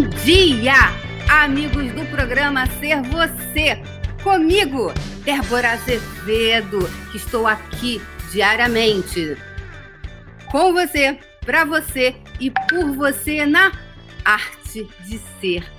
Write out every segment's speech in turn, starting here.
Bom dia, amigos do programa Ser Você. Comigo, Débora Azevedo, que estou aqui diariamente com você, para você e por você na arte de ser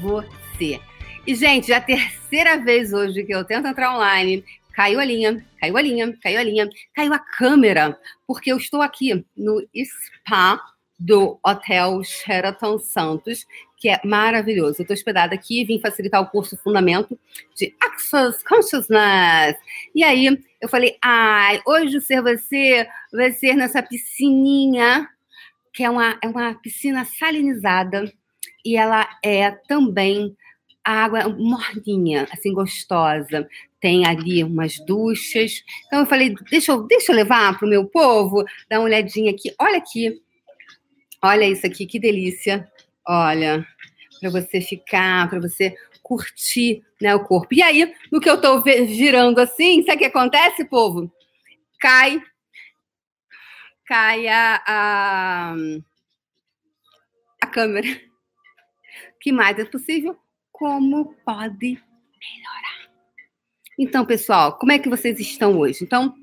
você. E, gente, é a terceira vez hoje que eu tento entrar online. Caiu a linha, caiu a linha, caiu a linha, caiu a câmera, porque eu estou aqui no spa do Hotel Sheraton Santos, que é maravilhoso. Eu estou hospedada aqui, vim facilitar o curso Fundamento de Access Consciousness. E aí eu falei, ai, hoje ser você vai ser nessa piscininha, que é uma, é uma piscina salinizada, e ela é também água morninha, assim, gostosa. Tem ali umas duchas. Então eu falei, deixa eu, deixa eu levar para o meu povo, dar uma olhadinha aqui. Olha aqui, Olha isso aqui, que delícia. Olha, para você ficar, para você curtir né, o corpo. E aí, no que eu estou girando assim, sabe o que acontece, povo? Cai, cai a, a, a câmera. O que mais é possível? Como pode melhorar? Então, pessoal, como é que vocês estão hoje? Então,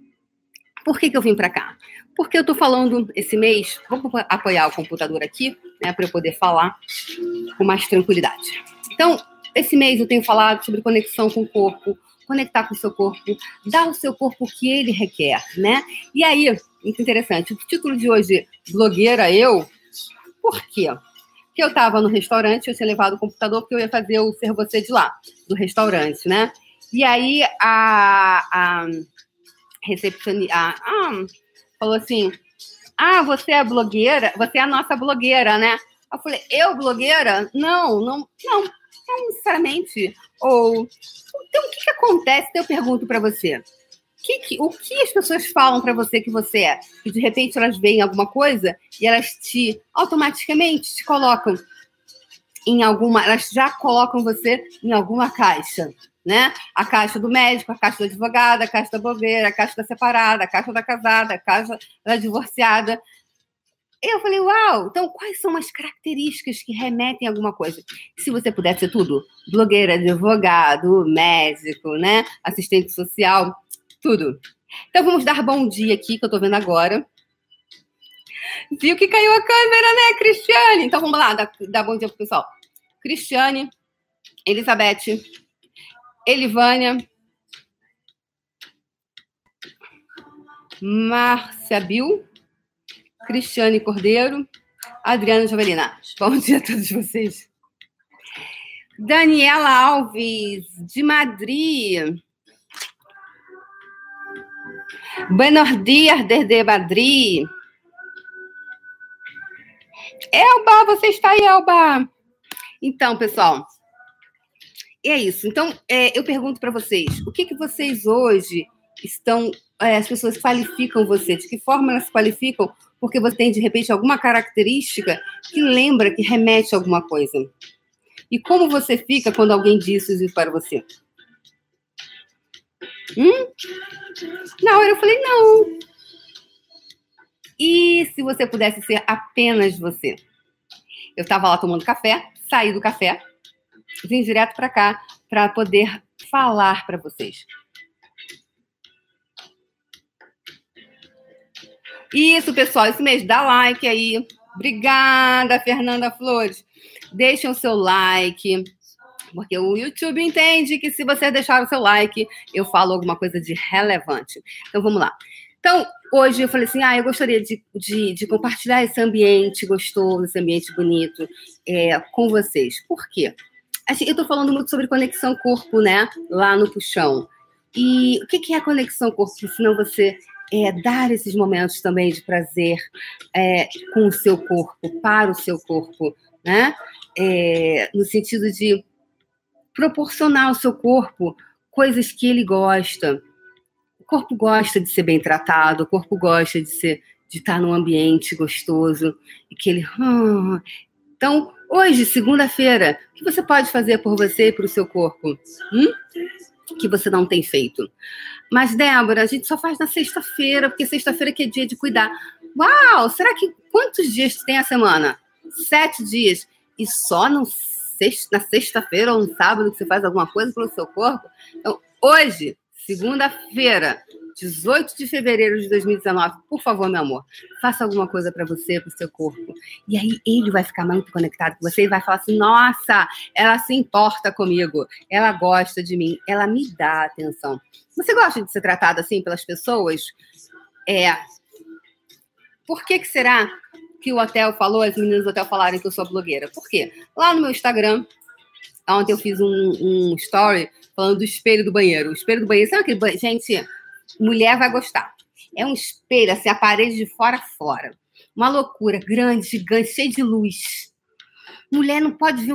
por que, que eu vim para cá? Porque eu estou falando esse mês, vou apoiar o computador aqui, né, para eu poder falar com mais tranquilidade. Então, esse mês eu tenho falado sobre conexão com o corpo, conectar com o seu corpo, dar ao seu corpo o que ele requer, né? E aí, muito interessante, o título de hoje, blogueira eu, por quê? Porque eu estava no restaurante, eu tinha levado o computador porque eu ia fazer o ser você de lá, do restaurante, né? E aí a, a recepcionista, ah, falou assim: Ah, você é blogueira? Você é a nossa blogueira, né? Eu falei, eu blogueira? Não, não, não, não necessariamente. Ou então o que, que acontece? Eu pergunto para você. Que, que, o que as pessoas falam para você que você é? Que de repente elas veem alguma coisa e elas te automaticamente te colocam em alguma, elas já colocam você em alguma caixa né? A caixa do médico, a caixa do advogado, a caixa da bobeira, a caixa da separada, a caixa da casada, a caixa da divorciada. Eu falei, uau, então quais são as características que remetem a alguma coisa? Se você pudesse ser tudo, blogueira, advogado, médico, né? Assistente social, tudo. Então vamos dar bom dia aqui, que eu tô vendo agora. Viu que caiu a câmera, né, Cristiane? Então vamos lá, dar, dar bom dia pro pessoal. Cristiane, Elizabeth, Elivânia, Márcia Bil, Cristiane Cordeiro, Adriana Jovelina. Bom dia a todos vocês. Daniela Alves, de Madrid. Buenos dias desde Madrid. Elba, você está aí, Elba? Então, pessoal, é isso. Então, é, eu pergunto para vocês, o que, que vocês hoje estão. É, as pessoas qualificam você? De que forma elas qualificam? Porque você tem, de repente, alguma característica que lembra, que remete a alguma coisa. E como você fica quando alguém diz isso para você? Hum? Na hora eu falei, não. E se você pudesse ser apenas você? Eu estava lá tomando café, saí do café, vim direto para cá para poder falar para vocês. Isso, pessoal, isso mesmo. Dá like aí. Obrigada, Fernanda Flores. Deixem o seu like, porque o YouTube entende que se você deixar o seu like, eu falo alguma coisa de relevante. Então, vamos lá. Então, hoje eu falei assim: ah, eu gostaria de, de, de compartilhar esse ambiente gostoso, esse ambiente bonito é, com vocês. Por quê? Assim, eu estou falando muito sobre conexão corpo, né? Lá no puxão. E o que é a conexão corpo? Senão você é, dar esses momentos também de prazer é, com o seu corpo, para o seu corpo, né? É, no sentido de proporcionar ao seu corpo coisas que ele gosta. O corpo gosta de ser bem tratado, o corpo gosta de ser de estar num ambiente gostoso e que ele hum. então Hoje, segunda-feira, o que você pode fazer por você e para o seu corpo? Hum? Que você não tem feito. Mas, Débora, a gente só faz na sexta-feira, porque sexta-feira que é dia de cuidar. Uau! Será que quantos dias tem a semana? Sete dias. e só no sexta, na sexta-feira ou no sábado que você faz alguma coisa pelo seu corpo. Então, hoje, segunda-feira, 18 de fevereiro de 2019, por favor, meu amor, faça alguma coisa para você, para o seu corpo. E aí ele vai ficar muito conectado com você e vai falar assim: nossa, ela se importa comigo, ela gosta de mim, ela me dá atenção. Você gosta de ser tratado assim pelas pessoas? É. Por que, que será que o hotel falou, as meninas do hotel falaram que eu sou blogueira? Por quê? Lá no meu Instagram, ontem eu fiz um, um story falando do espelho do banheiro. O espelho do banheiro, sabe aquele banheiro? Gente, mulher vai gostar. É um espelho, assim, a parede de fora a fora. Uma loucura, grande, gigante, cheio de luz. Mulher não pode ver